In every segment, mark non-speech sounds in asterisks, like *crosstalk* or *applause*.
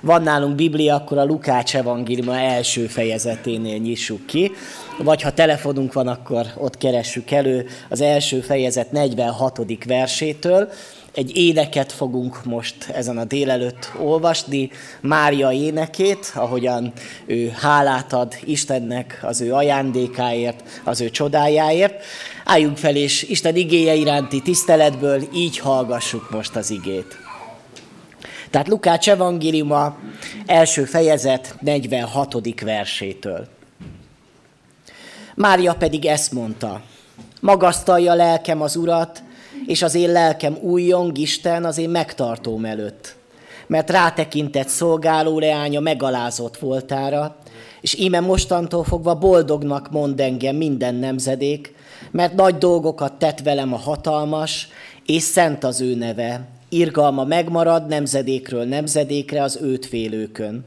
van nálunk Biblia, akkor a Lukács evangéliuma első fejezeténél nyissuk ki, vagy ha telefonunk van, akkor ott keressük elő az első fejezet 46. versétől. Egy éneket fogunk most ezen a délelőtt olvasni, Mária énekét, ahogyan ő hálát ad Istennek az ő ajándékáért, az ő csodájáért. Álljunk fel, és Isten igéje iránti tiszteletből így hallgassuk most az igét. Tehát Lukács evangéliuma első fejezet 46. versétől. Mária pedig ezt mondta, magasztalja lelkem az urat, és az én lelkem újjong Isten az én megtartóm előtt. Mert rátekintett szolgáló leánya megalázott voltára, és íme mostantól fogva boldognak mond engem minden nemzedék, mert nagy dolgokat tett velem a hatalmas, és szent az ő neve, irgalma megmarad nemzedékről nemzedékre az őt félőkön.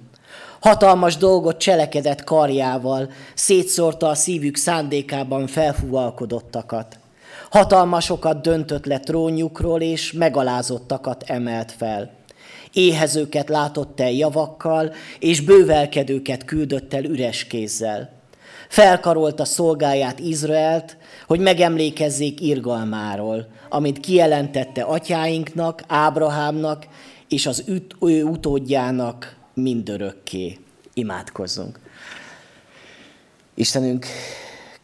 Hatalmas dolgot cselekedett karjával, szétszórta a szívük szándékában felfúvalkodottakat. Hatalmasokat döntött le trónjukról, és megalázottakat emelt fel. Éhezőket látott el javakkal, és bővelkedőket küldött el üres kézzel. Felkarolta szolgáját Izraelt, hogy megemlékezzék irgalmáról, amit kijelentette atyáinknak, Ábrahámnak és az ő utódjának mindörökké. Imádkozzunk. Istenünk,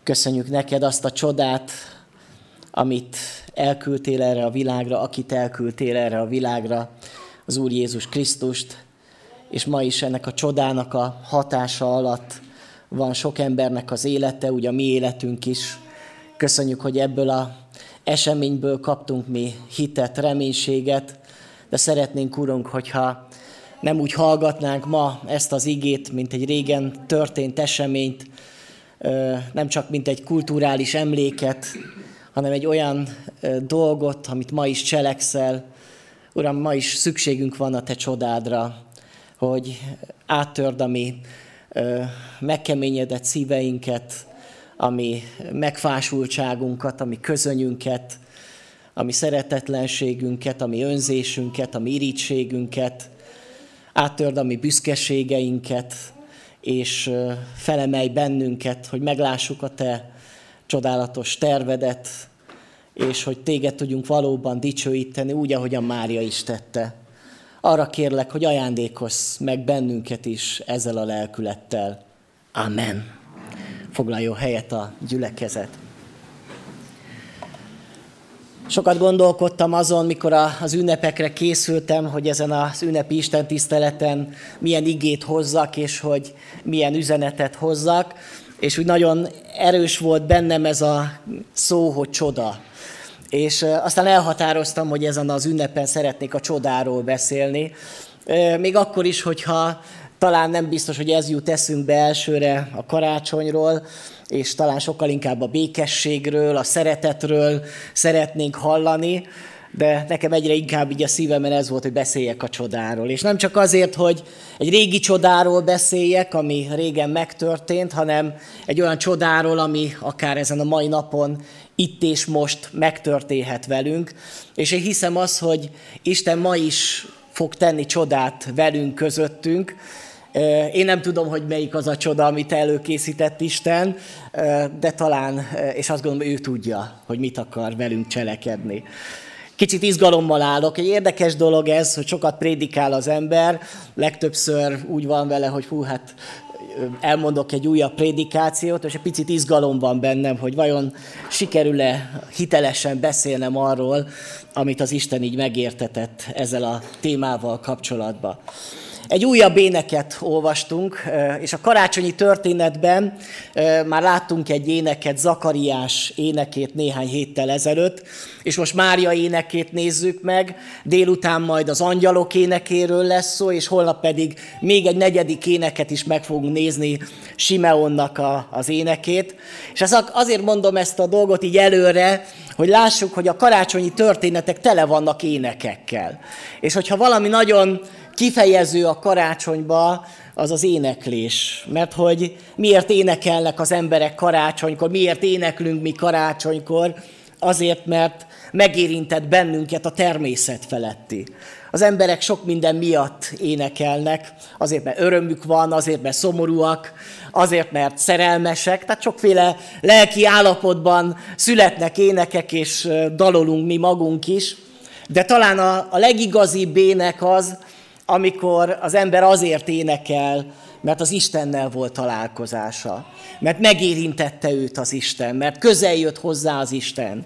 köszönjük neked azt a csodát, amit elküldtél erre a világra, akit elküldtél erre a világra, az Úr Jézus Krisztust, és ma is ennek a csodának a hatása alatt van sok embernek az élete, ugye a mi életünk is. Köszönjük, hogy ebből a eseményből kaptunk mi hitet, reménységet, de szeretnénk, Urunk, hogyha nem úgy hallgatnánk ma ezt az igét, mint egy régen történt eseményt, nem csak mint egy kulturális emléket, hanem egy olyan dolgot, amit ma is cselekszel. Uram, ma is szükségünk van a Te csodádra, hogy áttörd a mi megkeményedett szíveinket, ami megfásultságunkat, ami közönyünket, ami szeretetlenségünket, ami önzésünket, ami irítségünket, áttörd a mi büszkeségeinket, és felemelj bennünket, hogy meglássuk a Te csodálatos tervedet, és hogy téged tudjunk valóban dicsőíteni, úgy, ahogy a Mária is tette. Arra kérlek, hogy ajándékozz meg bennünket is ezzel a lelkülettel. Amen. Foglaljon helyet a gyülekezet. Sokat gondolkodtam azon, mikor az ünnepekre készültem, hogy ezen az ünnepi istentiszteleten milyen igét hozzak, és hogy milyen üzenetet hozzak és úgy nagyon erős volt bennem ez a szó, hogy csoda. És aztán elhatároztam, hogy ezen az ünnepen szeretnék a csodáról beszélni. Még akkor is, hogyha talán nem biztos, hogy ez jut eszünkbe elsőre a karácsonyról, és talán sokkal inkább a békességről, a szeretetről szeretnénk hallani, de nekem egyre inkább így a szívemen ez volt, hogy beszéljek a csodáról. És nem csak azért, hogy egy régi csodáról beszéljek, ami régen megtörtént, hanem egy olyan csodáról, ami akár ezen a mai napon itt és most megtörténhet velünk. És én hiszem az, hogy Isten ma is fog tenni csodát velünk közöttünk. Én nem tudom, hogy melyik az a csoda, amit előkészített Isten, de talán, és azt gondolom, ő tudja, hogy mit akar velünk cselekedni. Kicsit izgalommal állok. Egy érdekes dolog ez, hogy sokat prédikál az ember, legtöbbször úgy van vele, hogy hú, hát elmondok egy újabb prédikációt, és egy picit izgalom van bennem, hogy vajon sikerül-e hitelesen beszélnem arról, amit az Isten így megértetett ezzel a témával kapcsolatban. Egy újabb éneket olvastunk, és a karácsonyi történetben már láttunk egy éneket, Zakariás énekét néhány héttel ezelőtt, és most Mária énekét nézzük meg, délután majd az angyalok énekéről lesz szó, és holnap pedig még egy negyedik éneket is meg fogunk nézni, Simeonnak a, az énekét. És azért mondom ezt a dolgot így előre, hogy lássuk, hogy a karácsonyi történetek tele vannak énekekkel. És hogyha valami nagyon kifejező a karácsonyba, az az éneklés. Mert hogy miért énekelnek az emberek karácsonykor, miért éneklünk mi karácsonykor, azért, mert megérintett bennünket a természet feletti. az emberek sok minden miatt énekelnek, azért, mert örömük van, azért, mert szomorúak, azért, mert szerelmesek, tehát sokféle lelki állapotban születnek énekek, és dalolunk mi magunk is, de talán a, a legigazibb ének az, amikor az ember azért énekel, mert az Istennel volt találkozása, mert megérintette őt az Isten, mert közel jött hozzá az Isten.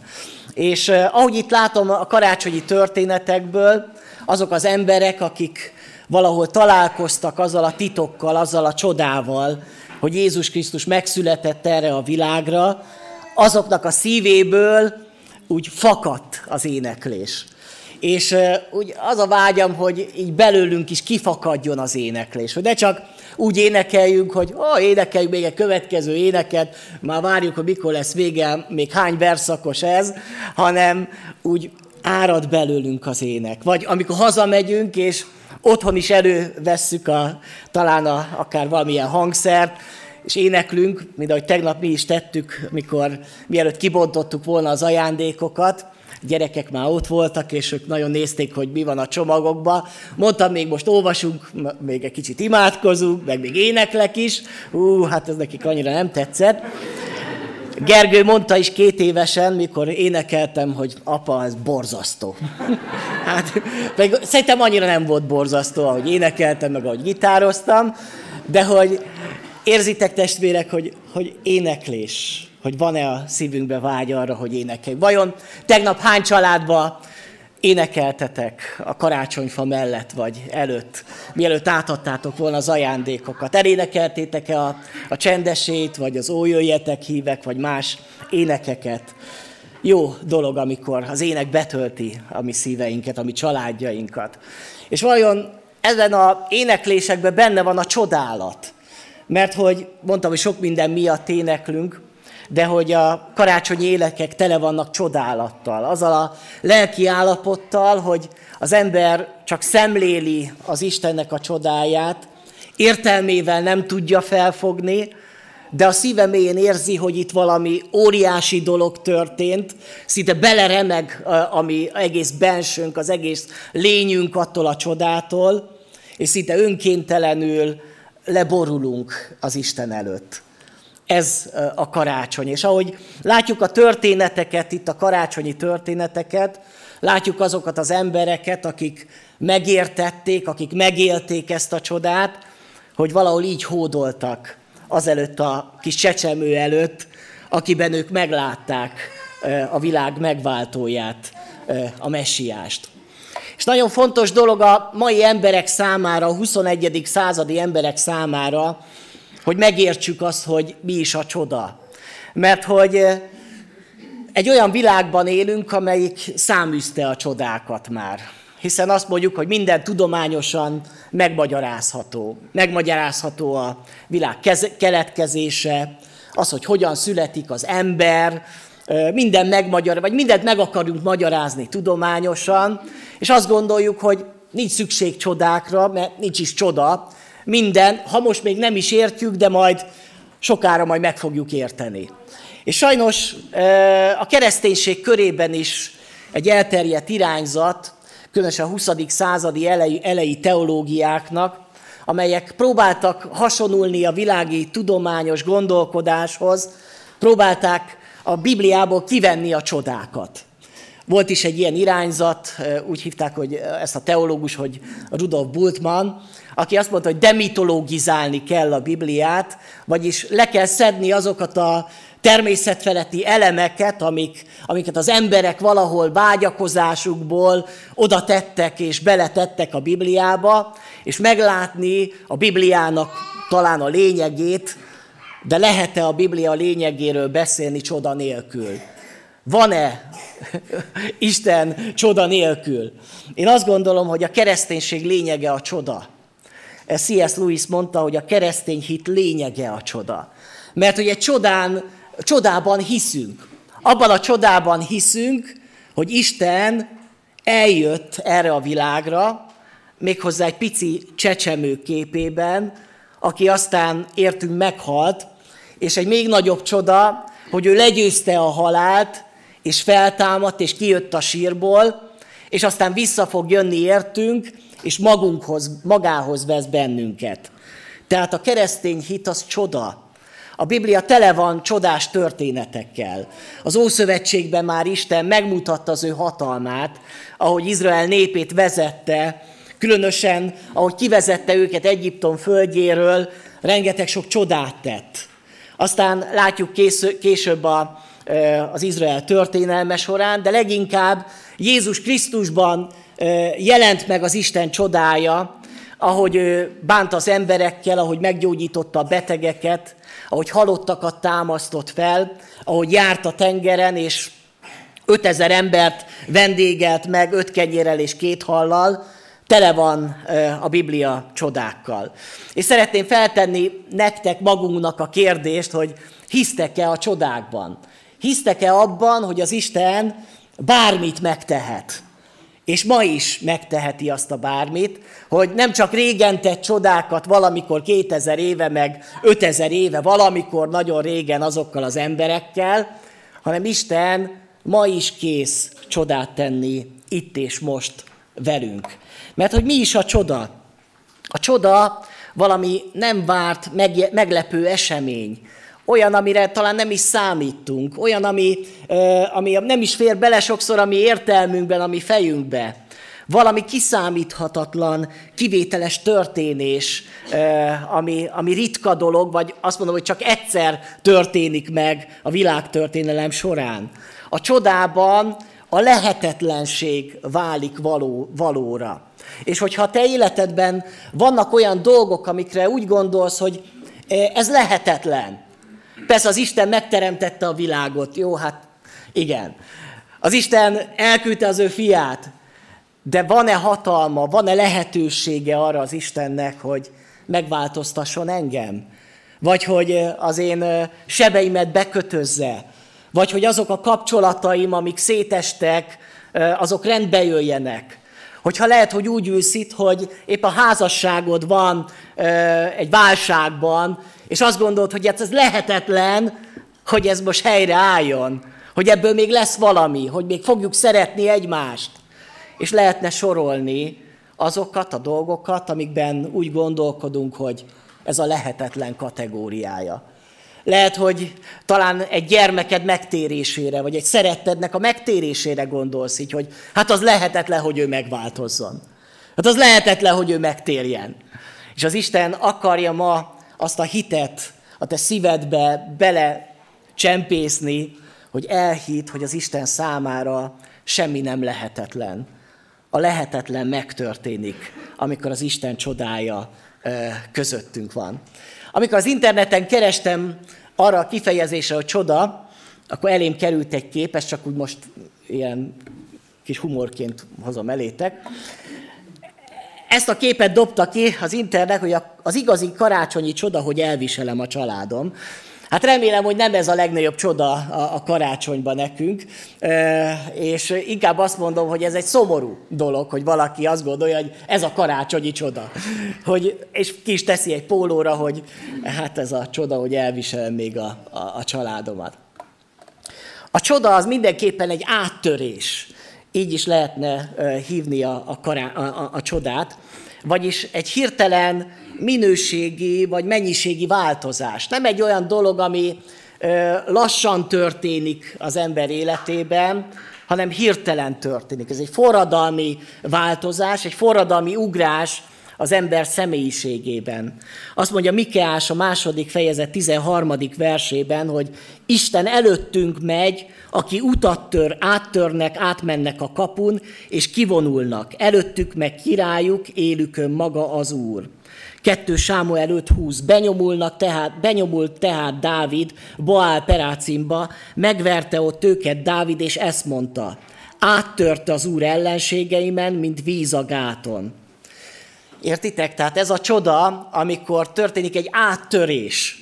És ahogy itt látom a karácsonyi történetekből, azok az emberek, akik valahol találkoztak azzal a titokkal, azzal a csodával, hogy Jézus Krisztus megszületett erre a világra, azoknak a szívéből úgy fakadt az éneklés. És úgy az a vágyam, hogy így belőlünk is kifakadjon az éneklés. Hogy ne csak úgy énekeljünk, hogy ó, énekeljünk még egy következő éneket, már várjuk, hogy mikor lesz vége, még hány verszakos ez, hanem úgy árad belőlünk az ének. Vagy amikor hazamegyünk, és otthon is elővesszük a, talán a, akár valamilyen hangszert, és éneklünk, mint ahogy tegnap mi is tettük, mikor mielőtt kibontottuk volna az ajándékokat, gyerekek már ott voltak, és ők nagyon nézték, hogy mi van a csomagokban. Mondtam, még most olvasunk, még egy kicsit imádkozunk, meg még éneklek is. Ú, hát ez nekik annyira nem tetszett. Gergő mondta is két évesen, mikor énekeltem, hogy apa, ez borzasztó. *laughs* Hát, meg szerintem annyira nem volt borzasztó, ahogy énekeltem, meg ahogy gitároztam, de hogy érzitek testvérek, hogy, hogy éneklés, hogy van-e a szívünkbe vágy arra, hogy énekeljünk. Vajon tegnap hány családba énekeltetek a karácsonyfa mellett vagy előtt, mielőtt átadtátok volna az ajándékokat. Elénekeltétek-e a, a csendesét, vagy az ójöjjetek hívek, vagy más énekeket. Jó dolog, amikor az ének betölti a mi szíveinket, a mi családjainkat. És vajon ezen a éneklésekben benne van a csodálat. Mert hogy mondtam, hogy sok minden miatt éneklünk, de hogy a karácsonyi élekek tele vannak csodálattal, azzal a lelki állapottal, hogy az ember csak szemléli az Istennek a csodáját, értelmével nem tudja felfogni, de a szíve mélyén érzi, hogy itt valami óriási dolog történt, szinte beleremeg a mi egész bensőnk, az egész lényünk attól a csodától, és szinte önkéntelenül leborulunk az Isten előtt ez a karácsony. És ahogy látjuk a történeteket, itt a karácsonyi történeteket, látjuk azokat az embereket, akik megértették, akik megélték ezt a csodát, hogy valahol így hódoltak azelőtt a kis csecsemő előtt, akiben ők meglátták a világ megváltóját, a messiást. És nagyon fontos dolog a mai emberek számára, a 21. századi emberek számára, hogy megértsük azt, hogy mi is a csoda. Mert hogy eh, egy olyan világban élünk, amelyik száműzte a csodákat már. Hiszen azt mondjuk, hogy minden tudományosan megmagyarázható. Megmagyarázható a világ keletkezése, az, hogy hogyan születik az ember, eh, minden megmagyar, vagy mindent meg akarunk magyarázni tudományosan, és azt gondoljuk, hogy nincs szükség csodákra, mert nincs is csoda, minden, ha most még nem is értjük, de majd sokára majd meg fogjuk érteni. És sajnos a kereszténység körében is egy elterjedt irányzat, különösen a 20. századi elejé, elejé teológiáknak, amelyek próbáltak hasonulni a világi tudományos gondolkodáshoz, próbálták a Bibliából kivenni a csodákat. Volt is egy ilyen irányzat, úgy hívták, hogy ezt a teológus, hogy Rudolf Bultmann, aki azt mondta, hogy demitologizálni kell a Bibliát, vagyis le kell szedni azokat a természetfeletti elemeket, amik, amiket az emberek valahol vágyakozásukból oda tettek és beletettek a Bibliába, és meglátni a Bibliának talán a lényegét, de lehet-e a Biblia lényegéről beszélni csoda nélkül? Van-e *laughs* Isten csoda nélkül? Én azt gondolom, hogy a kereszténység lényege a csoda. C.S. Lewis mondta, hogy a keresztény hit lényege a csoda. Mert hogy egy csodán, csodában hiszünk. Abban a csodában hiszünk, hogy Isten eljött erre a világra, méghozzá egy pici csecsemő képében, aki aztán értünk meghalt, és egy még nagyobb csoda, hogy ő legyőzte a halált, és feltámadt, és kijött a sírból, és aztán vissza fog jönni értünk, és magunkhoz, magához vesz bennünket. Tehát a keresztény hit az csoda. A Biblia tele van csodás történetekkel. Az Ószövetségben már Isten megmutatta az ő hatalmát, ahogy Izrael népét vezette, különösen ahogy kivezette őket Egyiptom földjéről, rengeteg sok csodát tett. Aztán látjuk később a, az Izrael történelme során, de leginkább Jézus Krisztusban jelent meg az Isten csodája, ahogy ő bánt az emberekkel, ahogy meggyógyította a betegeket, ahogy halottakat támasztott fel, ahogy járt a tengeren, és 5000 embert vendégelt meg öt kenyérrel és két hallal, tele van a Biblia csodákkal. És szeretném feltenni nektek magunknak a kérdést, hogy hisztek-e a csodákban? Hisztek-e abban, hogy az Isten bármit megtehet? És ma is megteheti azt a bármit, hogy nem csak régen tett csodákat, valamikor 2000 éve, meg 5000 éve, valamikor nagyon régen azokkal az emberekkel, hanem Isten ma is kész csodát tenni itt és most velünk. Mert hogy mi is a csoda? A csoda valami nem várt, meglepő esemény. Olyan, amire talán nem is számítunk. Olyan, ami, ami nem is fér bele sokszor a mi értelmünkben, a mi fejünkbe. Valami kiszámíthatatlan, kivételes történés, ami, ami ritka dolog, vagy azt mondom, hogy csak egyszer történik meg a világtörténelem során. A csodában a lehetetlenség válik való, valóra. És hogyha a te életedben vannak olyan dolgok, amikre úgy gondolsz, hogy ez lehetetlen. Persze az Isten megteremtette a világot, jó, hát igen. Az Isten elküldte az ő fiát, de van-e hatalma, van-e lehetősége arra az Istennek, hogy megváltoztasson engem? Vagy hogy az én sebeimet bekötözze? Vagy hogy azok a kapcsolataim, amik szétestek, azok rendbe jöjjenek? Hogyha lehet, hogy úgy ülsz itt, hogy épp a házasságod van egy válságban, és azt gondolod, hogy hát ez lehetetlen, hogy ez most helyre álljon, hogy ebből még lesz valami, hogy még fogjuk szeretni egymást. És lehetne sorolni azokat a dolgokat, amikben úgy gondolkodunk, hogy ez a lehetetlen kategóriája. Lehet, hogy talán egy gyermeked megtérésére, vagy egy szerettednek a megtérésére gondolsz így, hogy hát az lehetetlen, hogy ő megváltozzon. Hát az lehetetlen, hogy ő megtérjen. És az Isten akarja ma azt a hitet a te szívedbe bele csempészni, hogy elhit, hogy az Isten számára semmi nem lehetetlen. A lehetetlen megtörténik, amikor az Isten csodája közöttünk van. Amikor az interneten kerestem arra a kifejezésre, hogy csoda, akkor elém került egy kép, ezt csak úgy most ilyen kis humorként hozom elétek. Ezt a képet dobta ki az internet, hogy az igazi karácsonyi csoda, hogy elviselem a családom. Hát remélem, hogy nem ez a legnagyobb csoda a, karácsonyban nekünk, és inkább azt mondom, hogy ez egy szomorú dolog, hogy valaki azt gondolja, hogy ez a karácsonyi csoda. Hogy, és ki is teszi egy pólóra, hogy hát ez a csoda, hogy elviselem még a, a, a családomat. A csoda az mindenképpen egy áttörés. Így is lehetne hívni a, a, a, a csodát. Vagyis egy hirtelen minőségi vagy mennyiségi változás. Nem egy olyan dolog, ami lassan történik az ember életében, hanem hirtelen történik. Ez egy forradalmi változás, egy forradalmi ugrás az ember személyiségében. Azt mondja Mikeás a második fejezet 13. versében, hogy Isten előttünk megy, aki utat tör, áttörnek, átmennek a kapun, és kivonulnak. Előttük meg királyuk, élükön maga az Úr. 2 Sámuel 5.20. Benyomulnak tehát, benyomult tehát Dávid Boál Perácimba, megverte ott őket Dávid, és ezt mondta. Áttörte az Úr ellenségeimen, mint víz a gáton. Értitek? Tehát ez a csoda, amikor történik egy áttörés.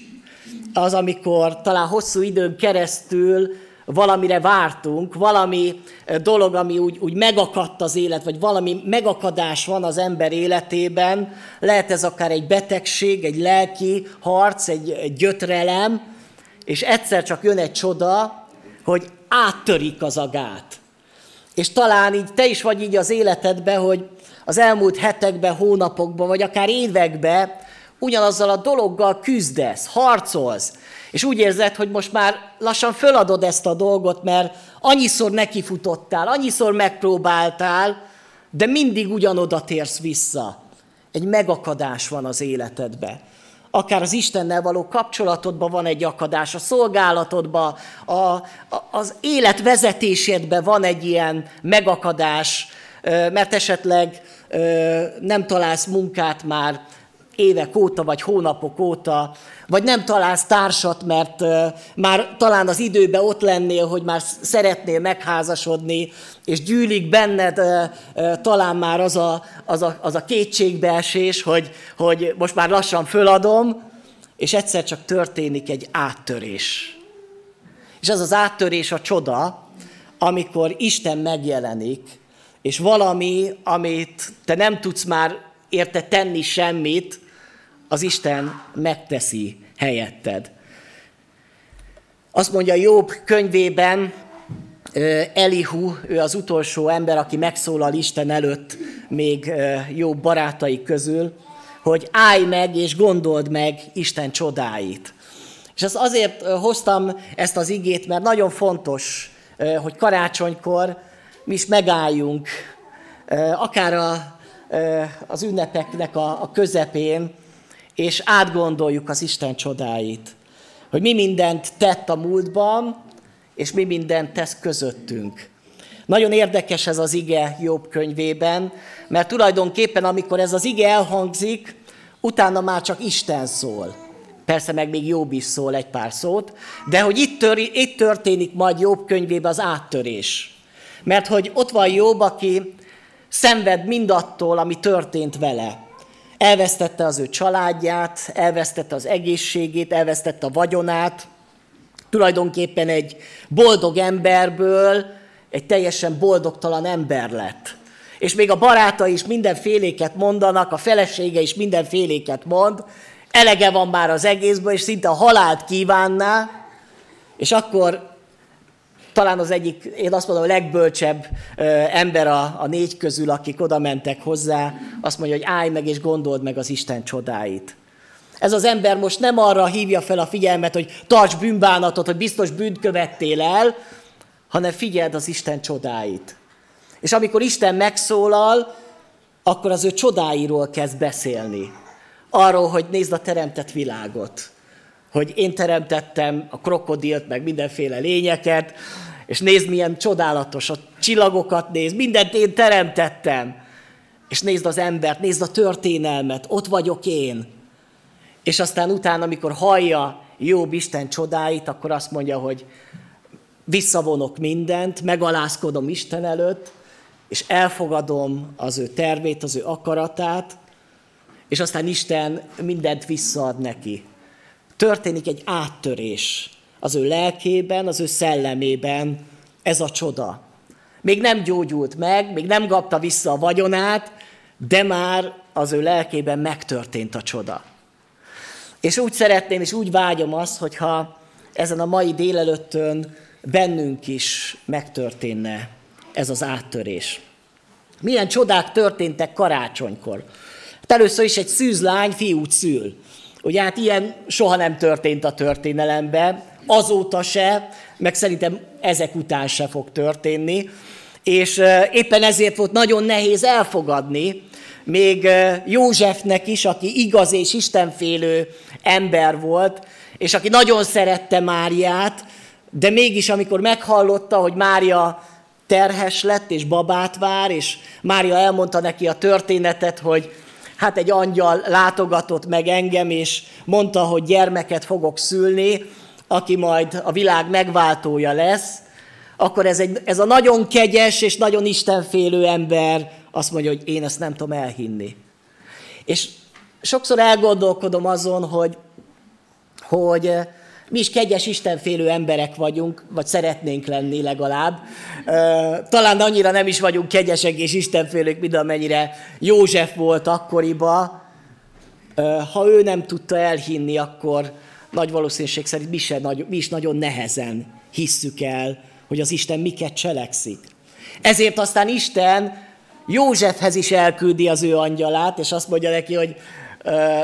Az, amikor talán hosszú időn keresztül valamire vártunk, valami dolog, ami úgy, úgy megakadt az élet, vagy valami megakadás van az ember életében, lehet ez akár egy betegség, egy lelki harc, egy, egy gyötrelem, és egyszer csak jön egy csoda, hogy áttörik az agát. És talán így te is vagy így az életedben, hogy az elmúlt hetekben, hónapokban, vagy akár években ugyanazzal a dologgal küzdesz, harcolsz, és úgy érzed, hogy most már lassan föladod ezt a dolgot, mert annyiszor nekifutottál, annyiszor megpróbáltál, de mindig ugyanoda térsz vissza. Egy megakadás van az életedben. Akár az Istennel való kapcsolatodban van egy akadás, a szolgálatodban, a, a, az élet vezetésedben van egy ilyen megakadás, mert esetleg nem találsz munkát már évek óta, vagy hónapok óta, vagy nem találsz társat, mert már talán az időben ott lennél, hogy már szeretnél megházasodni, és gyűlik benned talán már az a, az a, az a kétségbeesés, hogy, hogy most már lassan föladom, és egyszer csak történik egy áttörés. És ez az áttörés a csoda, amikor Isten megjelenik, és valami, amit te nem tudsz már érte tenni semmit, az Isten megteszi helyetted. Azt mondja Jobb könyvében, Elihu, ő az utolsó ember, aki megszólal Isten előtt még jobb barátai közül, hogy állj meg és gondold meg Isten csodáit. És ezt azért hoztam ezt az igét, mert nagyon fontos, hogy karácsonykor mi is megálljunk, akár a, az ünnepeknek a közepén, és átgondoljuk az Isten csodáit. Hogy mi mindent tett a múltban, és mi mindent tesz közöttünk. Nagyon érdekes ez az ige Jobb könyvében, mert tulajdonképpen amikor ez az ige elhangzik, utána már csak Isten szól. Persze meg még Jobb is szól egy pár szót, de hogy itt, tör, itt történik majd Jobb könyvében az áttörés. Mert hogy ott van Jobb, aki szenved mindattól, ami történt vele. Elvesztette az ő családját, elvesztette az egészségét, elvesztette a vagyonát. Tulajdonképpen egy boldog emberből egy teljesen boldogtalan ember lett. És még a baráta is mindenféléket mondanak, a felesége is mindenféléket mond, elege van már az egészből, és szinte a halált kívánná, és akkor talán az egyik, én azt mondom, a legbölcsebb ember a, a négy közül, akik oda mentek hozzá, azt mondja, hogy állj meg és gondold meg az Isten csodáit. Ez az ember most nem arra hívja fel a figyelmet, hogy tarts bűnbánatot, hogy biztos bűnt követtél el, hanem figyeld az Isten csodáit. És amikor Isten megszólal, akkor az ő csodáiról kezd beszélni. Arról, hogy nézd a teremtett világot. Hogy én teremtettem a krokodilt, meg mindenféle lényeket, és nézd, milyen csodálatos, a csillagokat néz, mindent én teremtettem. És nézd az embert, nézd a történelmet, ott vagyok én. És aztán utána, amikor hallja Jobb Isten csodáit, akkor azt mondja, hogy visszavonok mindent, megalázkodom Isten előtt, és elfogadom az ő tervét, az ő akaratát, és aztán Isten mindent visszaad neki. Történik egy áttörés az ő lelkében, az ő szellemében ez a csoda. Még nem gyógyult meg, még nem kapta vissza a vagyonát, de már az ő lelkében megtörtént a csoda. És úgy szeretném, és úgy vágyom azt, hogyha ezen a mai délelőttön bennünk is megtörténne ez az áttörés. Milyen csodák történtek karácsonykor? Hát először is egy szűzlány fiút szül. Ugye hát ilyen soha nem történt a történelemben, azóta se, meg szerintem ezek után se fog történni. És éppen ezért volt nagyon nehéz elfogadni, még Józsefnek is, aki igaz és istenfélő ember volt, és aki nagyon szerette Máriát, de mégis amikor meghallotta, hogy Mária terhes lett és babát vár, és Mária elmondta neki a történetet, hogy hát egy angyal látogatott meg engem, és mondta, hogy gyermeket fogok szülni, aki majd a világ megváltója lesz, akkor ez, egy, ez a nagyon kegyes és nagyon istenfélő ember azt mondja, hogy én ezt nem tudom elhinni. És sokszor elgondolkodom azon, hogy, hogy mi is kegyes, istenfélő emberek vagyunk, vagy szeretnénk lenni legalább. Talán annyira nem is vagyunk kegyesek és istenfélők, mint amennyire József volt akkoriban. Eh, ha ő nem tudta elhinni, akkor nagy valószínűség szerint mi, se, mi is nagyon nehezen hisszük el, hogy az Isten miket cselekszik. Ezért aztán Isten Józsefhez is elküldi az ő angyalát, és azt mondja neki, hogy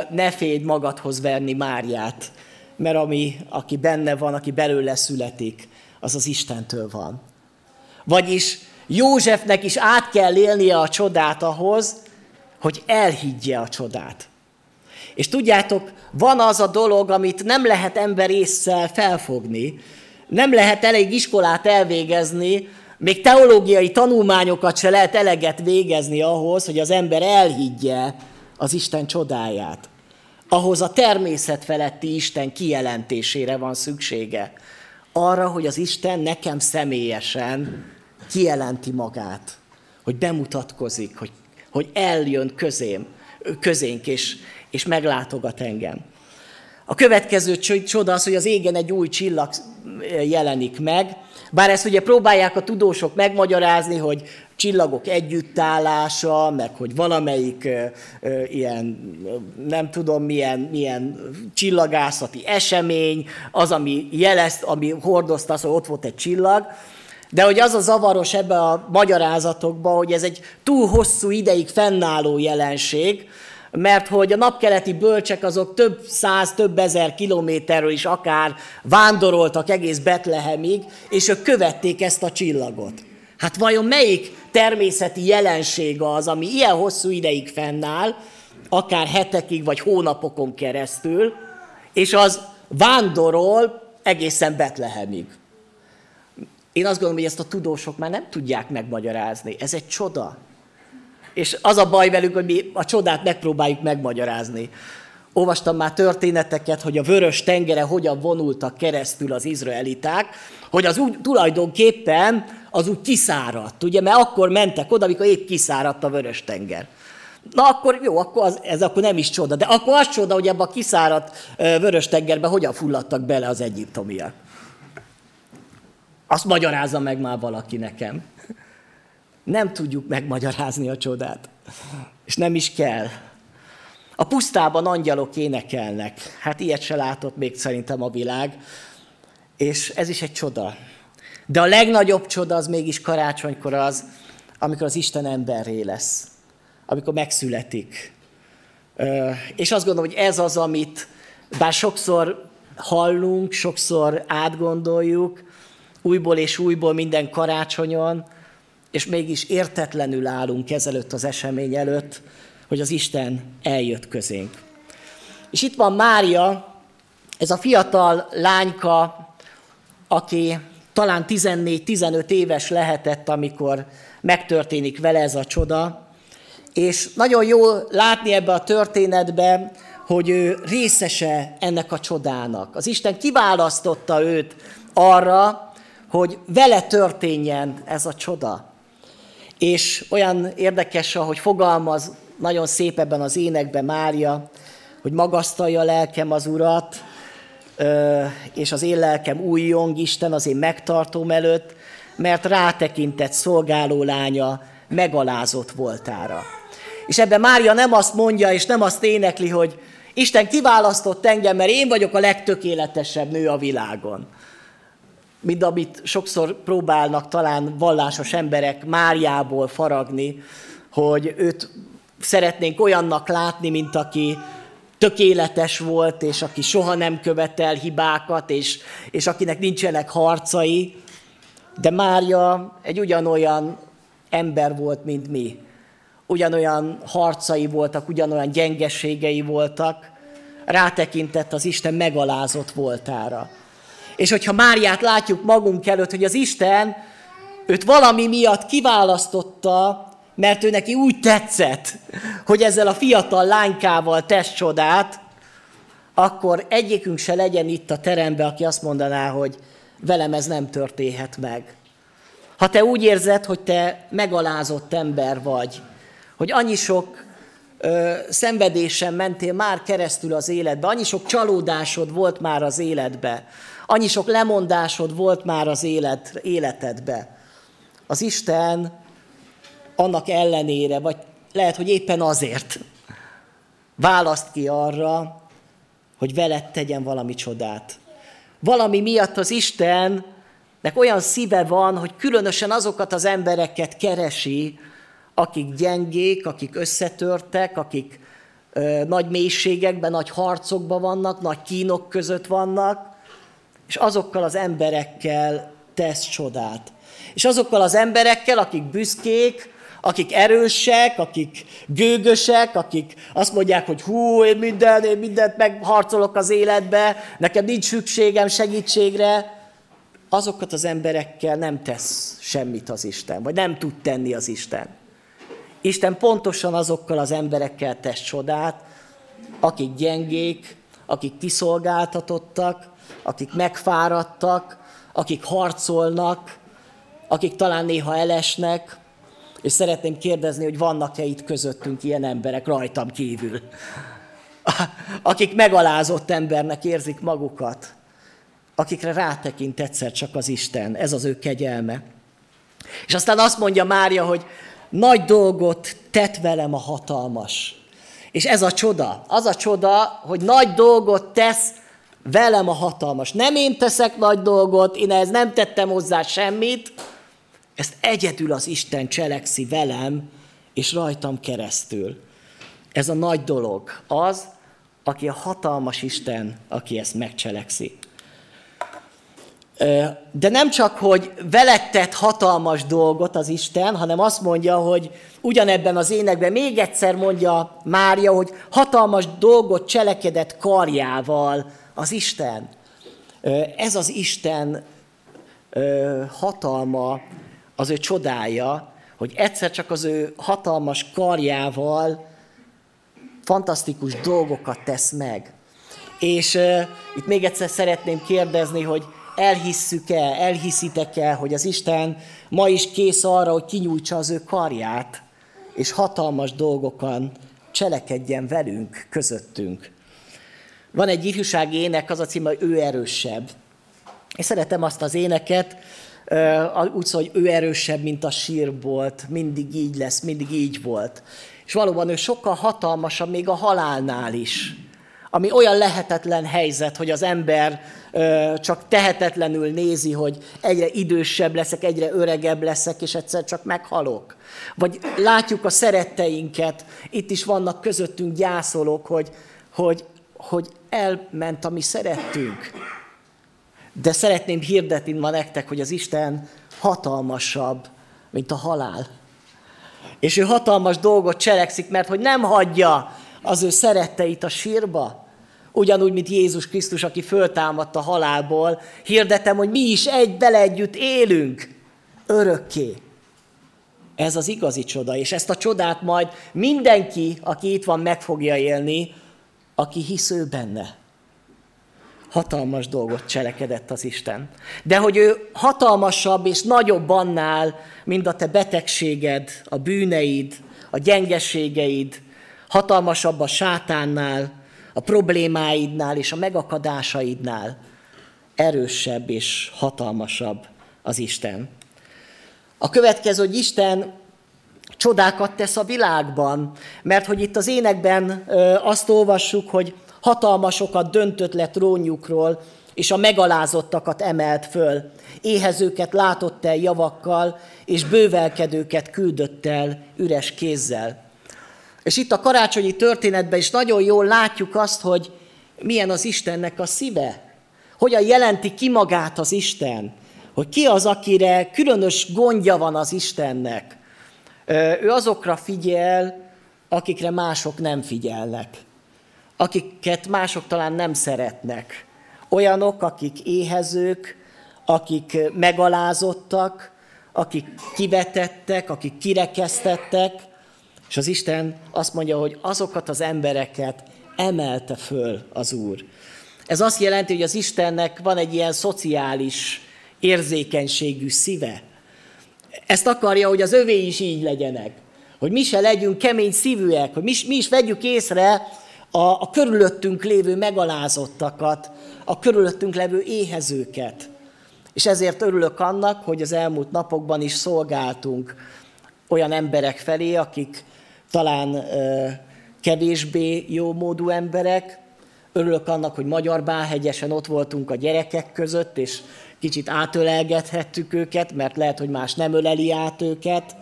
ne félj magadhoz verni Máriát, mert ami, aki benne van, aki belőle születik, az az Istentől van. Vagyis Józsefnek is át kell élnie a csodát ahhoz, hogy elhiggye a csodát. És tudjátok, van az a dolog, amit nem lehet ember észszel felfogni, nem lehet elég iskolát elvégezni, még teológiai tanulmányokat se lehet eleget végezni ahhoz, hogy az ember elhiggye az Isten csodáját. Ahhoz a természet feletti Isten kijelentésére van szüksége. Arra, hogy az Isten nekem személyesen kijelenti magát, hogy bemutatkozik, hogy, hogy eljön közém, közénk, és, és meglátogat engem. A következő csoda az, hogy az égen egy új csillag jelenik meg, bár ezt ugye próbálják a tudósok megmagyarázni, hogy csillagok együttállása, meg hogy valamelyik ilyen, nem tudom milyen, milyen csillagászati esemény, az, ami jelezt, ami hordozta, hogy ott volt egy csillag, de hogy az a zavaros ebbe a magyarázatokban, hogy ez egy túl hosszú ideig fennálló jelenség, mert hogy a napkeleti bölcsek azok több száz, több ezer kilométerről is akár vándoroltak egész Betlehemig, és ők követték ezt a csillagot. Hát vajon melyik természeti jelenség az, ami ilyen hosszú ideig fennáll, akár hetekig vagy hónapokon keresztül, és az vándorol egészen Betlehemig. Én azt gondolom, hogy ezt a tudósok már nem tudják megmagyarázni. Ez egy csoda. És az a baj velük, hogy mi a csodát megpróbáljuk megmagyarázni. Olvastam már történeteket, hogy a vörös tengere hogyan vonultak keresztül az izraeliták, hogy az úgy tulajdonképpen az úgy kiszáradt, ugye, mert akkor mentek oda, amikor épp kiszáradt a vörös tenger. Na akkor jó, akkor az, ez akkor nem is csoda. De akkor az csoda, hogy ebbe a kiszáradt vörös tengerbe hogyan fulladtak bele az egyiptomiak. Azt magyarázza meg már valaki nekem. Nem tudjuk megmagyarázni a csodát. És nem is kell. A pusztában angyalok énekelnek. Hát ilyet se látott még szerintem a világ. És ez is egy csoda. De a legnagyobb csoda az mégis karácsonykor az, amikor az Isten emberré lesz. Amikor megszületik. És azt gondolom, hogy ez az, amit bár sokszor hallunk, sokszor átgondoljuk, újból és újból minden karácsonyon, és mégis értetlenül állunk ezelőtt az esemény előtt, hogy az Isten eljött közénk. És itt van Mária, ez a fiatal lányka, aki talán 14-15 éves lehetett, amikor megtörténik vele ez a csoda, és nagyon jó látni ebbe a történetbe, hogy ő részese ennek a csodának. Az Isten kiválasztotta őt arra, hogy vele történjen ez a csoda. És olyan érdekes, ahogy fogalmaz nagyon szép ebben az énekben Mária, hogy magasztalja a lelkem az Urat, és az én lelkem újjong Isten az én megtartóm előtt, mert rátekintett szolgáló lánya megalázott voltára. És ebben Mária nem azt mondja, és nem azt énekli, hogy Isten kiválasztott engem, mert én vagyok a legtökéletesebb nő a világon mint amit sokszor próbálnak talán vallásos emberek Máriából faragni, hogy őt szeretnénk olyannak látni, mint aki tökéletes volt, és aki soha nem követel hibákat, és, és akinek nincsenek harcai. De Mária egy ugyanolyan ember volt, mint mi. Ugyanolyan harcai voltak, ugyanolyan gyengeségei voltak. Rátekintett az Isten megalázott voltára. És hogyha Máriát látjuk magunk előtt, hogy az Isten őt valami miatt kiválasztotta, mert ő neki úgy tetszett, hogy ezzel a fiatal lánykával tesz csodát, akkor egyikünk se legyen itt a teremben, aki azt mondaná, hogy velem ez nem történhet meg. Ha te úgy érzed, hogy te megalázott ember vagy, hogy annyi sok ö, szenvedésen mentél már keresztül az életbe, annyi sok csalódásod volt már az életbe, Annyi sok lemondásod volt már az élet, életedbe. Az Isten annak ellenére, vagy lehet, hogy éppen azért választ ki arra, hogy veled tegyen valami csodát. Valami miatt az Isten olyan szíve van, hogy különösen azokat az embereket keresi, akik gyengék, akik összetörtek, akik ö, nagy mélységekben, nagy harcokban vannak, nagy kínok között vannak, és azokkal az emberekkel tesz csodát. És azokkal az emberekkel, akik büszkék, akik erősek, akik gőgösek, akik azt mondják, hogy hú, én minden, én mindent megharcolok az életbe, nekem nincs szükségem segítségre, azokat az emberekkel nem tesz semmit az Isten, vagy nem tud tenni az Isten. Isten pontosan azokkal az emberekkel tesz csodát, akik gyengék, akik kiszolgáltatottak, akik megfáradtak, akik harcolnak, akik talán néha elesnek, és szeretném kérdezni, hogy vannak-e itt közöttünk ilyen emberek rajtam kívül, akik megalázott embernek érzik magukat, akikre rátekint egyszer csak az Isten, ez az ő kegyelme. És aztán azt mondja Mária, hogy nagy dolgot tett velem a hatalmas. És ez a csoda, az a csoda, hogy nagy dolgot tesz velem a hatalmas. Nem én teszek nagy dolgot, én ehhez nem tettem hozzá semmit, ezt egyedül az Isten cselekszi velem, és rajtam keresztül. Ez a nagy dolog. Az, aki a hatalmas Isten, aki ezt megcselekszi. De nem csak, hogy veled tett hatalmas dolgot az Isten, hanem azt mondja, hogy ugyanebben az énekben még egyszer mondja Mária, hogy hatalmas dolgot cselekedett karjával az Isten. Ez az Isten hatalma, az ő csodája, hogy egyszer csak az ő hatalmas karjával fantasztikus dolgokat tesz meg. És uh, itt még egyszer szeretném kérdezni, hogy elhisszük-e, elhiszitek-e, hogy az Isten ma is kész arra, hogy kinyújtsa az ő karját, és hatalmas dolgokon cselekedjen velünk, közöttünk. Van egy ifjúsági ének, az a címe, hogy ő erősebb. És szeretem azt az éneket, úgy szól, hogy ő erősebb, mint a sírbolt, mindig így lesz, mindig így volt. És valóban ő sokkal hatalmasabb még a halálnál is. Ami olyan lehetetlen helyzet, hogy az ember csak tehetetlenül nézi, hogy egyre idősebb leszek, egyre öregebb leszek, és egyszer csak meghalok. Vagy látjuk a szeretteinket, itt is vannak közöttünk gyászolók, hogy, hogy, hogy elment a mi szerettünk. De szeretném hirdetni ma nektek, hogy az Isten hatalmasabb, mint a halál. És ő hatalmas dolgot cselekszik, mert hogy nem hagyja az ő szeretteit a sírba, ugyanúgy, mint Jézus Krisztus, aki föltámadt a halálból, hirdetem, hogy mi is egy bele együtt élünk örökké. Ez az igazi csoda, és ezt a csodát majd mindenki, aki itt van, meg fogja élni, aki hisz ő benne hatalmas dolgot cselekedett az Isten. De hogy ő hatalmasabb és nagyobb annál, mint a te betegséged, a bűneid, a gyengeségeid, hatalmasabb a sátánnál, a problémáidnál és a megakadásaidnál, erősebb és hatalmasabb az Isten. A következő, hogy Isten csodákat tesz a világban, mert hogy itt az énekben azt olvassuk, hogy hatalmasokat döntött le trónjukról, és a megalázottakat emelt föl. Éhezőket látott el javakkal, és bővelkedőket küldött el üres kézzel. És itt a karácsonyi történetben is nagyon jól látjuk azt, hogy milyen az Istennek a szíve. Hogyan jelenti ki magát az Isten. Hogy ki az, akire különös gondja van az Istennek. Ő azokra figyel, akikre mások nem figyelnek akiket mások talán nem szeretnek. Olyanok, akik éhezők, akik megalázottak, akik kivetettek, akik kirekesztettek, és az Isten azt mondja, hogy azokat az embereket emelte föl az Úr. Ez azt jelenti, hogy az Istennek van egy ilyen szociális érzékenységű szíve. Ezt akarja, hogy az övé is így legyenek. Hogy mi se legyünk kemény szívűek, hogy mi, mi is vegyük észre, a, a körülöttünk lévő megalázottakat, a körülöttünk levő éhezőket. És ezért örülök annak, hogy az elmúlt napokban is szolgáltunk olyan emberek felé, akik talán ö, kevésbé jó módú emberek, Örülök annak, hogy Magyar Bálhegyesen ott voltunk a gyerekek között, és kicsit átölelgethettük őket, mert lehet, hogy más nem öleli át őket.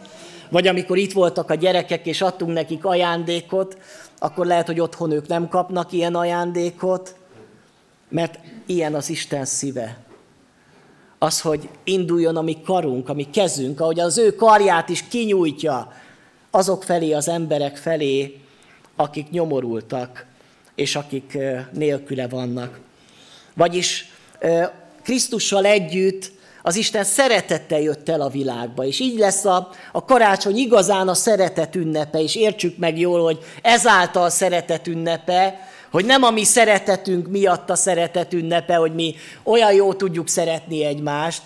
Vagy amikor itt voltak a gyerekek, és adtunk nekik ajándékot, akkor lehet, hogy otthon ők nem kapnak ilyen ajándékot, mert ilyen az Isten szíve. Az, hogy induljon a mi karunk, a mi kezünk, ahogy az ő karját is kinyújtja azok felé, az emberek felé, akik nyomorultak, és akik nélküle vannak. Vagyis Krisztussal együtt az Isten szeretettel jött el a világba, és így lesz a, a karácsony igazán a szeretet ünnepe, és értsük meg jól, hogy ezáltal a szeretet ünnepe, hogy nem a mi szeretetünk miatt a szeretet ünnepe, hogy mi olyan jó tudjuk szeretni egymást,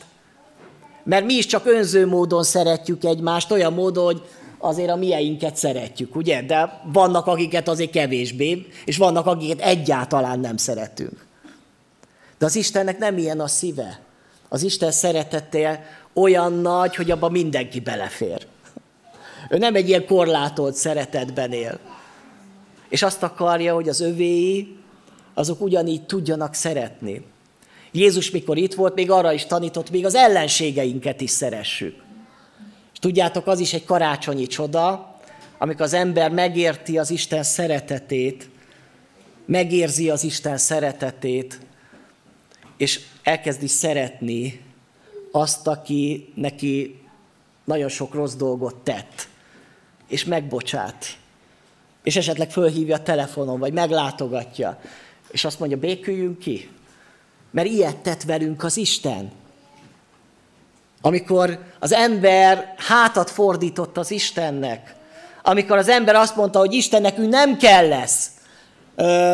mert mi is csak önző módon szeretjük egymást, olyan módon, hogy azért a mieinket szeretjük, ugye? De vannak, akiket azért kevésbé, és vannak, akiket egyáltalán nem szeretünk. De az Istennek nem ilyen a szíve. Az Isten szeretete olyan nagy, hogy abban mindenki belefér. Ő nem egy ilyen korlátolt szeretetben él. És azt akarja, hogy az övéi, azok ugyanígy tudjanak szeretni. Jézus, mikor itt volt, még arra is tanított, még az ellenségeinket is szeressük. És tudjátok, az is egy karácsonyi csoda, amikor az ember megérti az Isten szeretetét, megérzi az Isten szeretetét, és elkezdi szeretni azt, aki neki nagyon sok rossz dolgot tett, és megbocsát. És esetleg fölhívja a telefonon, vagy meglátogatja, és azt mondja, béküljünk ki. Mert ilyet tett velünk az Isten. Amikor az ember hátat fordított az Istennek, amikor az ember azt mondta, hogy Isten nekünk nem kell lesz,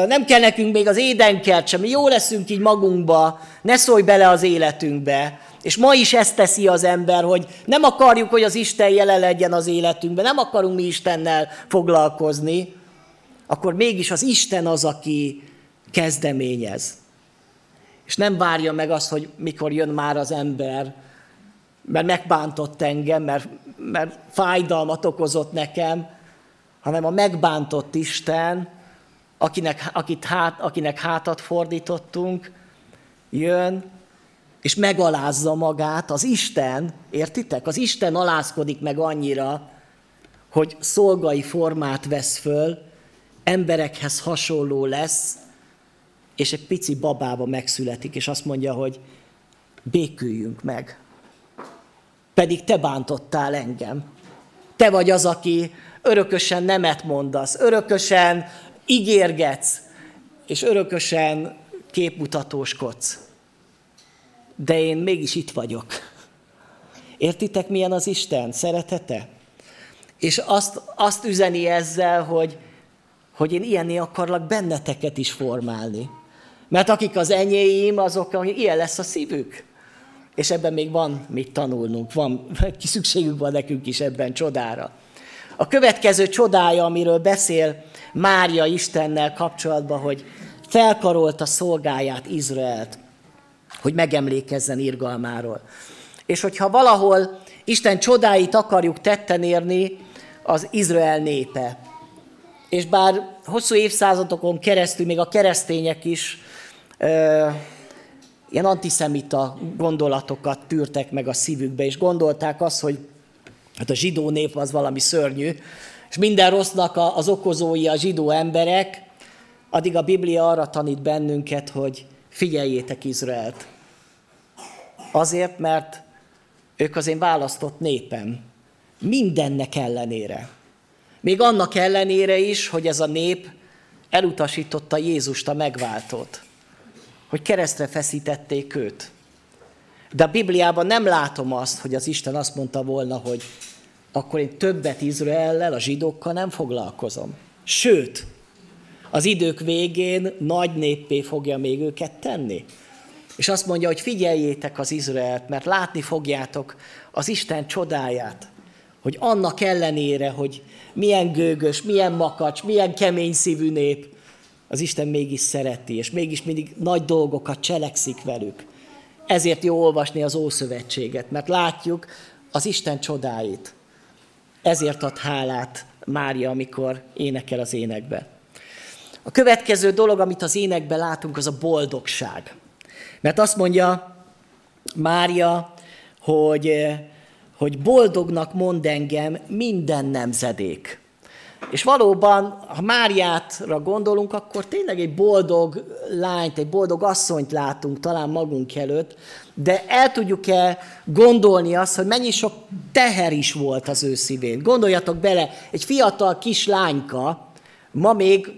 nem kell nekünk még az édenkert sem, mi jó leszünk így magunkba, ne szólj bele az életünkbe. És ma is ezt teszi az ember, hogy nem akarjuk, hogy az Isten jelen legyen az életünkben, nem akarunk mi Istennel foglalkozni, akkor mégis az Isten az, aki kezdeményez. És nem várja meg azt, hogy mikor jön már az ember, mert megbántott engem, mert, mert fájdalmat okozott nekem, hanem a megbántott Isten, akinek, akit hát, akinek hátat fordítottunk, jön, és megalázza magát, az Isten, értitek? Az Isten alázkodik meg annyira, hogy szolgai formát vesz föl, emberekhez hasonló lesz, és egy pici babába megszületik, és azt mondja, hogy béküljünk meg. Pedig te bántottál engem. Te vagy az, aki örökösen nemet mondasz, örökösen ígérgetsz, és örökösen képmutatóskodsz. De én mégis itt vagyok. Értitek, milyen az Isten szeretete? És azt, azt üzeni ezzel, hogy, hogy én ilyenné akarlak benneteket is formálni. Mert akik az enyéim, azok, hogy ilyen lesz a szívük. És ebben még van mit tanulnunk, van, szükségünk van nekünk is ebben csodára. A következő csodája, amiről beszél Mária Istennel kapcsolatban, hogy felkarolta szolgáját, Izraelt, hogy megemlékezzen irgalmáról. És hogyha valahol Isten csodáit akarjuk tetten érni, az Izrael népe. És bár hosszú évszázadokon keresztül még a keresztények is ö, ilyen antiszemita gondolatokat tűrtek meg a szívükbe, és gondolták azt, hogy hát a zsidó nép az valami szörnyű, és minden rossznak az okozói a zsidó emberek, addig a Biblia arra tanít bennünket, hogy figyeljétek Izraelt. Azért, mert ők az én választott népem. Mindennek ellenére. Még annak ellenére is, hogy ez a nép elutasította Jézust a megváltót. Hogy keresztre feszítették őt. De a Bibliában nem látom azt, hogy az Isten azt mondta volna, hogy akkor én többet Izraellel, a zsidókkal nem foglalkozom. Sőt, az idők végén nagy néppé fogja még őket tenni. És azt mondja, hogy figyeljétek az Izraelt, mert látni fogjátok az Isten csodáját, hogy annak ellenére, hogy milyen gőgös, milyen makacs, milyen kemény szívű nép, az Isten mégis szereti, és mégis mindig nagy dolgokat cselekszik velük. Ezért jó olvasni az Ószövetséget, mert látjuk az Isten csodáit. Ezért ad hálát Mária, amikor énekel az énekbe. A következő dolog, amit az énekben látunk, az a boldogság. Mert azt mondja Mária, hogy, hogy boldognak mond engem minden nemzedék. És valóban, ha Máriátra gondolunk, akkor tényleg egy boldog lányt, egy boldog asszonyt látunk talán magunk előtt, de el tudjuk-e gondolni azt, hogy mennyi sok teher is volt az ő szívén. Gondoljatok bele, egy fiatal kislányka, ma még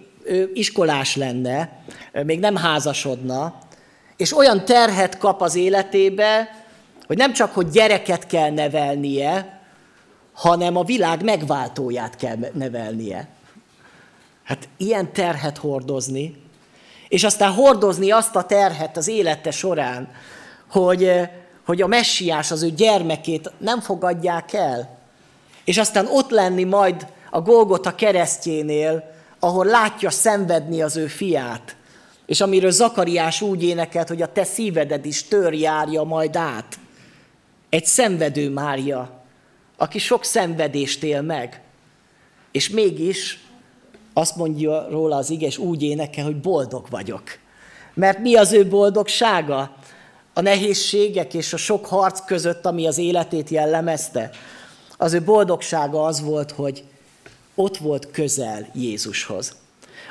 iskolás lenne, még nem házasodna, és olyan terhet kap az életébe, hogy nem csak, hogy gyereket kell nevelnie, hanem a világ megváltóját kell nevelnie. Hát ilyen terhet hordozni, és aztán hordozni azt a terhet az élete során, hogy, hogy a messiás az ő gyermekét nem fogadják el, és aztán ott lenni majd a Golgota keresztjénél, ahol látja szenvedni az ő fiát, és amiről Zakariás úgy énekelt, hogy a te szíveded is tör járja majd át. Egy szenvedő Mária, aki sok szenvedést él meg, és mégis azt mondja róla az ige, és úgy énekel, hogy boldog vagyok. Mert mi az ő boldogsága? A nehézségek és a sok harc között, ami az életét jellemezte. Az ő boldogsága az volt, hogy ott volt közel Jézushoz.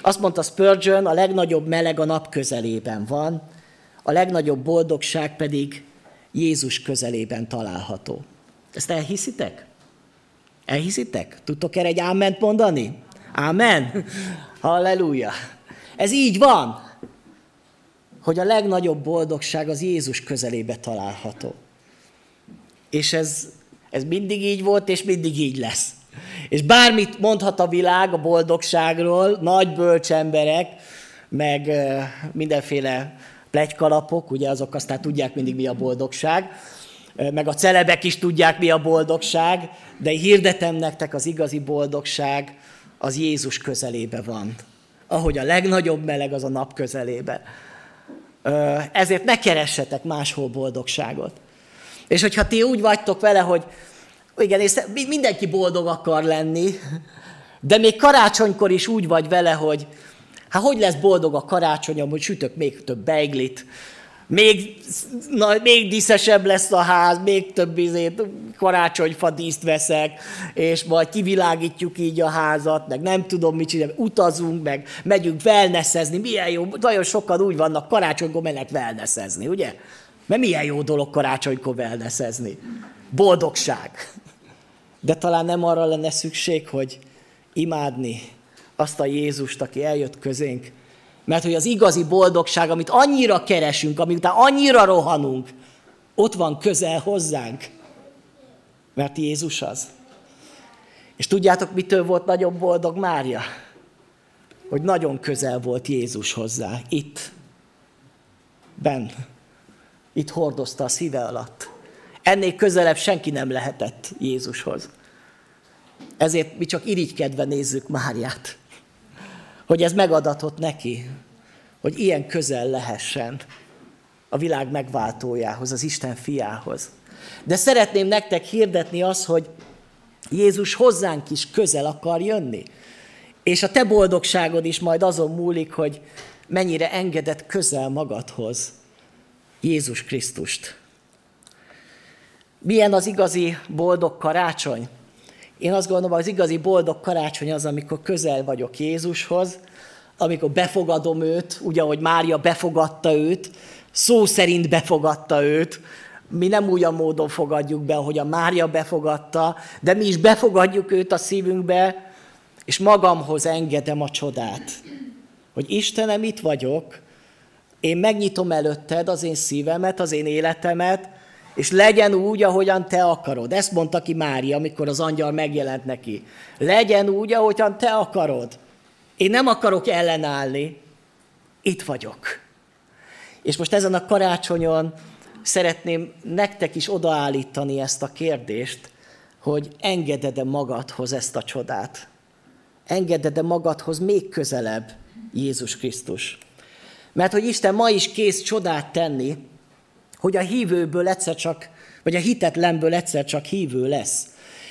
Azt mondta Spurgeon, a legnagyobb meleg a nap közelében van, a legnagyobb boldogság pedig Jézus közelében található. Ezt elhiszitek? Elhiszitek? Tudtok erre egy áment mondani? Ámen? Halleluja! Ez így van, hogy a legnagyobb boldogság az Jézus közelébe található. És ez, ez mindig így volt, és mindig így lesz. És bármit mondhat a világ a boldogságról, nagy bölcsemberek, meg mindenféle plegykalapok, ugye azok aztán tudják mindig mi a boldogság, meg a celebek is tudják mi a boldogság, de hirdetem nektek az igazi boldogság az Jézus közelébe van. Ahogy a legnagyobb meleg az a nap közelébe. Ezért ne keressetek máshol boldogságot. És hogyha ti úgy vagytok vele, hogy igen, és mindenki boldog akar lenni, de még karácsonykor is úgy vagy vele, hogy hát hogy lesz boldog a karácsonyom, hogy sütök még több beiglit, még, na, még díszesebb lesz a ház, még több izét, karácsonyfa díszt veszek, és majd kivilágítjuk így a házat, meg nem tudom mit csinálni, utazunk, meg megyünk wellnessezni, milyen jó, nagyon sokan úgy vannak, karácsonykor mennek wellnessezni, ugye? Mert milyen jó dolog karácsonykor wellnessezni. Boldogság. De talán nem arra lenne szükség, hogy imádni azt a Jézust, aki eljött közénk, mert hogy az igazi boldogság, amit annyira keresünk, amit után annyira rohanunk, ott van közel hozzánk. Mert Jézus az. És tudjátok, mitől volt nagyon boldog Mária? Hogy nagyon közel volt Jézus hozzá. Itt. Ben. Itt hordozta a szíve alatt. Ennél közelebb senki nem lehetett Jézushoz. Ezért mi csak irigykedve nézzük Máriát hogy ez megadatott neki, hogy ilyen közel lehessen a világ megváltójához, az Isten fiához. De szeretném nektek hirdetni azt, hogy Jézus hozzánk is közel akar jönni. És a te boldogságod is majd azon múlik, hogy mennyire engedett közel magadhoz Jézus Krisztust. Milyen az igazi boldog karácsony? Én azt gondolom, az igazi boldog karácsony az, amikor közel vagyok Jézushoz, amikor befogadom őt, úgy, ahogy Mária befogadta őt, szó szerint befogadta őt, mi nem olyan módon fogadjuk be, ahogy a Mária befogadta, de mi is befogadjuk őt a szívünkbe, és magamhoz engedem a csodát. Hogy Istenem, itt vagyok, én megnyitom előtted az én szívemet, az én életemet, és legyen úgy, ahogyan te akarod. Ezt mondta ki Mária, amikor az angyal megjelent neki. Legyen úgy, ahogyan te akarod. Én nem akarok ellenállni. Itt vagyok. És most ezen a karácsonyon szeretném nektek is odaállítani ezt a kérdést, hogy engeded-e magadhoz ezt a csodát? Engeded-e magadhoz még közelebb Jézus Krisztus? Mert hogy Isten ma is kész csodát tenni, hogy a hívőből egyszer csak, vagy a hitetlenből egyszer csak hívő lesz.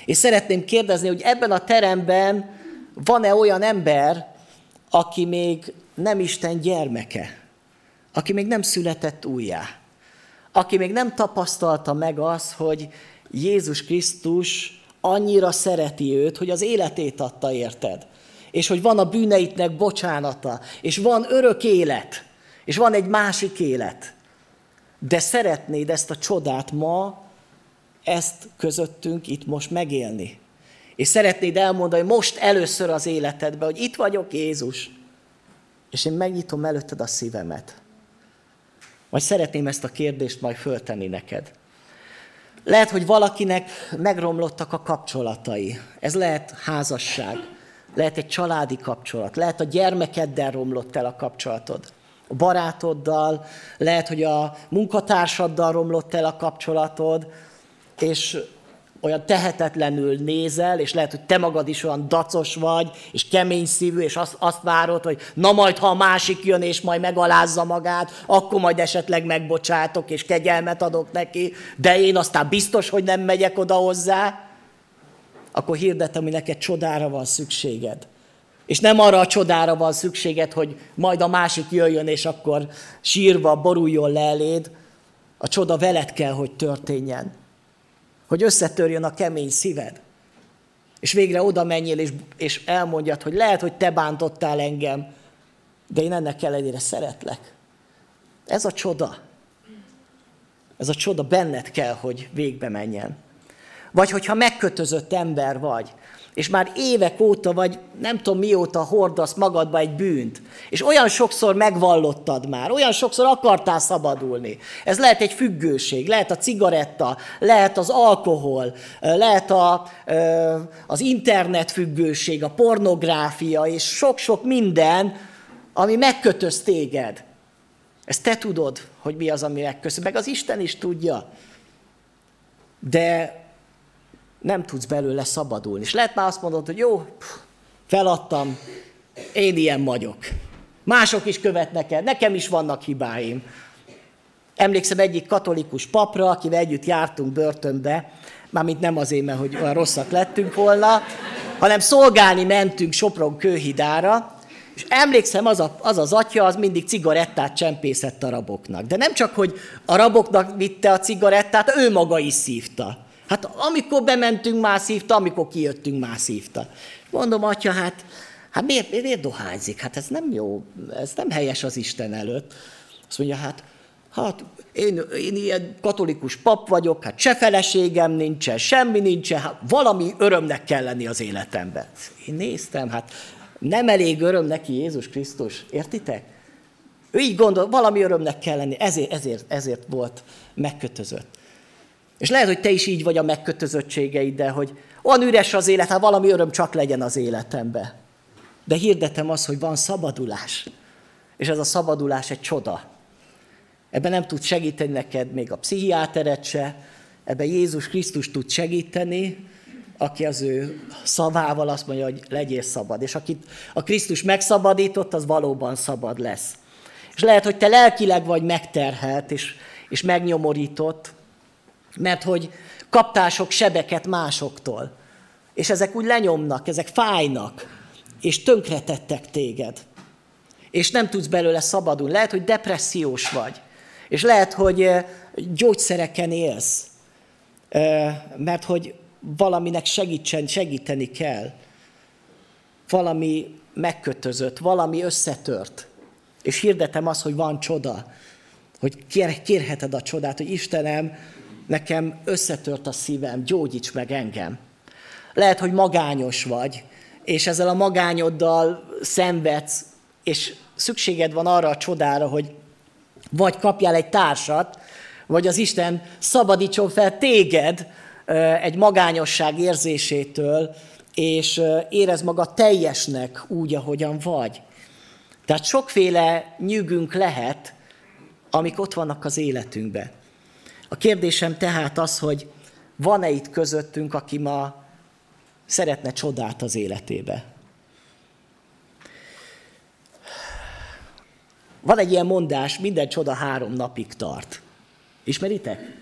És szeretném kérdezni, hogy ebben a teremben van-e olyan ember, aki még nem Isten gyermeke, aki még nem született újjá, aki még nem tapasztalta meg az, hogy Jézus Krisztus annyira szereti őt, hogy az életét adta érted. És hogy van a bűneitnek bocsánata, és van örök élet, és van egy másik élet. De szeretnéd ezt a csodát ma, ezt közöttünk itt most megélni. És szeretnéd elmondani most először az életedben, hogy itt vagyok Jézus, és én megnyitom előtted a szívemet. Vagy szeretném ezt a kérdést majd föltenni neked. Lehet, hogy valakinek megromlottak a kapcsolatai. Ez lehet házasság, lehet egy családi kapcsolat, lehet a gyermekeddel romlott el a kapcsolatod, a barátoddal, lehet, hogy a munkatársaddal romlott el a kapcsolatod, és olyan tehetetlenül nézel, és lehet, hogy te magad is olyan dacos vagy, és kemény szívű, és azt, azt várod, hogy na majd, ha a másik jön, és majd megalázza magát, akkor majd esetleg megbocsátok, és kegyelmet adok neki, de én aztán biztos, hogy nem megyek oda hozzá, akkor hirdetem, hogy neked csodára van szükséged. És nem arra a csodára van szükséged, hogy majd a másik jöjjön, és akkor sírva boruljon le eléd. A csoda veled kell, hogy történjen hogy összetörjön a kemény szíved. És végre oda menjél, és, és elmondjad, hogy lehet, hogy te bántottál engem, de én ennek ellenére szeretlek. Ez a csoda. Ez a csoda benned kell, hogy végbe menjen. Vagy hogyha megkötözött ember vagy, és már évek óta, vagy nem tudom mióta hordasz magadba egy bűnt, és olyan sokszor megvallottad már, olyan sokszor akartál szabadulni. Ez lehet egy függőség, lehet a cigaretta, lehet az alkohol, lehet a, az internet függőség, a pornográfia, és sok-sok minden, ami megkötöz téged. Ezt te tudod, hogy mi az, ami megköszön, meg az Isten is tudja. De nem tudsz belőle szabadulni. És lehet már azt mondod, hogy jó, feladtam, én ilyen vagyok. Mások is követnek el, nekem is vannak hibáim. Emlékszem egyik katolikus papra, akivel együtt jártunk börtönbe, mármint nem azért, mert hogy olyan rosszak lettünk volna, hanem szolgálni mentünk Sopron kőhidára, és emlékszem, az, a, az az atya, az mindig cigarettát csempészett a raboknak. De nem csak, hogy a raboknak vitte a cigarettát, ő maga is szívta. Hát amikor bementünk, már szívta, amikor kijöttünk, már szívta. Mondom, atya, hát, hát miért, miért dohányzik? Hát ez nem jó, ez nem helyes az Isten előtt. Azt mondja, hát, hát én, én ilyen katolikus pap vagyok, hát se feleségem nincsen, semmi nincsen, hát valami örömnek kell lenni az életemben. Én néztem, hát nem elég öröm neki Jézus Krisztus, értitek? Ő így gondol, valami örömnek kell lenni, ezért, ezért, ezért volt megkötözött. És lehet, hogy te is így vagy a megkötözöttségeiddel, hogy olyan üres az élet, hát valami öröm csak legyen az életembe. De hirdetem azt, hogy van szabadulás. És ez a szabadulás egy csoda. Ebben nem tud segíteni neked még a pszichiáteret se, ebben Jézus Krisztus tud segíteni, aki az ő szavával azt mondja, hogy legyél szabad. És akit a Krisztus megszabadított, az valóban szabad lesz. És lehet, hogy te lelkileg vagy megterhelt és, és megnyomorított, mert hogy kaptál sok sebeket másoktól, és ezek úgy lenyomnak, ezek fájnak, és tönkretettek téged. És nem tudsz belőle szabadulni. Lehet, hogy depressziós vagy, és lehet, hogy gyógyszereken élsz, mert hogy valaminek segítsen, segíteni kell. Valami megkötözött, valami összetört. És hirdetem azt, hogy van csoda, hogy kérheted a csodát, hogy Istenem, nekem összetört a szívem, gyógyíts meg engem. Lehet, hogy magányos vagy, és ezzel a magányoddal szenvedsz, és szükséged van arra a csodára, hogy vagy kapjál egy társat, vagy az Isten szabadítson fel téged egy magányosság érzésétől, és érez maga teljesnek úgy, ahogyan vagy. Tehát sokféle nyűgünk lehet, amik ott vannak az életünkben. A kérdésem tehát az, hogy van-e itt közöttünk, aki ma szeretne csodát az életébe? Van egy ilyen mondás, minden csoda három napig tart. Ismeritek?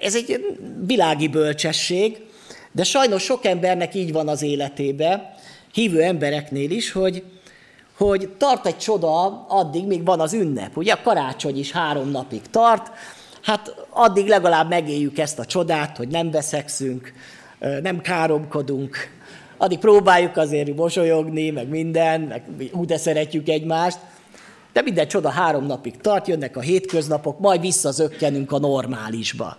Ez egy világi bölcsesség, de sajnos sok embernek így van az életébe, hívő embereknél is, hogy hogy tart egy csoda addig, míg van az ünnep. Ugye a karácsony is három napig tart, hát addig legalább megéljük ezt a csodát, hogy nem veszekszünk, nem káromkodunk, addig próbáljuk azért mosolyogni, meg minden, meg úgy de szeretjük egymást, de minden csoda három napig tart, jönnek a hétköznapok, majd visszazökkenünk a normálisba.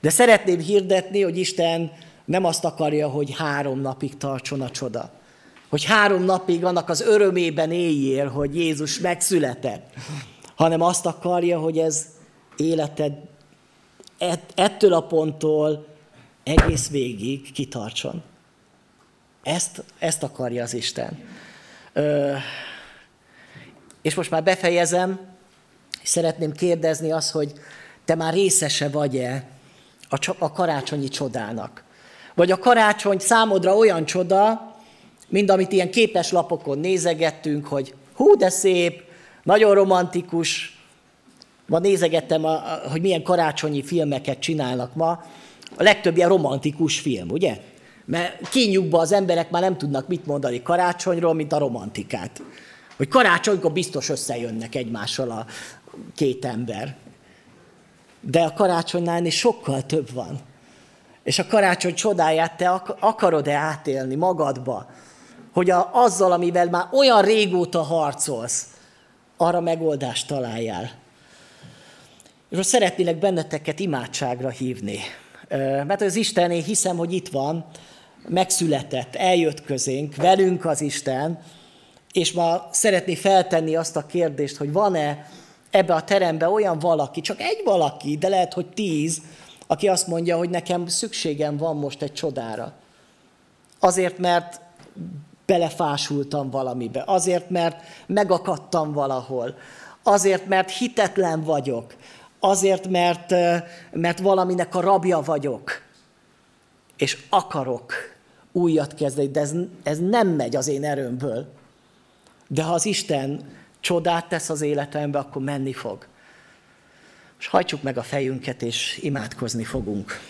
De szeretném hirdetni, hogy Isten nem azt akarja, hogy három napig tartson a csoda. Hogy három napig annak az örömében éljél, hogy Jézus megszületett. Hanem azt akarja, hogy ez életed ettől a ponttól egész végig kitartson. Ezt, ezt akarja az Isten. Ö, és most már befejezem, és szeretném kérdezni azt, hogy te már részese vagy-e a, a karácsonyi csodának. Vagy a karácsony számodra olyan csoda, mint amit ilyen képeslapokon nézegettünk, hogy hú, de szép, nagyon romantikus. Ma nézegettem, a, hogy milyen karácsonyi filmeket csinálnak ma. A legtöbb ilyen romantikus film, ugye? Mert kínjukban az emberek már nem tudnak mit mondani karácsonyról, mint a romantikát. Hogy karácsonykor biztos összejönnek egymással a két ember. De a karácsonynál is sokkal több van. És a karácsony csodáját te akarod-e átélni magadba, hogy a, azzal, amivel már olyan régóta harcolsz, arra megoldást találjál. És most szeretnélek benneteket imádságra hívni. Mert az Isten, én hiszem, hogy itt van, megszületett, eljött közénk, velünk az Isten, és ma szeretné feltenni azt a kérdést, hogy van-e ebbe a terembe olyan valaki, csak egy valaki, de lehet, hogy tíz, aki azt mondja, hogy nekem szükségem van most egy csodára. Azért, mert belefásultam valamibe, azért, mert megakadtam valahol, azért, mert hitetlen vagyok, azért, mert, mert valaminek a rabja vagyok, és akarok újat kezdeni, de ez, ez nem megy az én erőmből. De ha az Isten csodát tesz az életembe, akkor menni fog. És hajtsuk meg a fejünket, és imádkozni fogunk.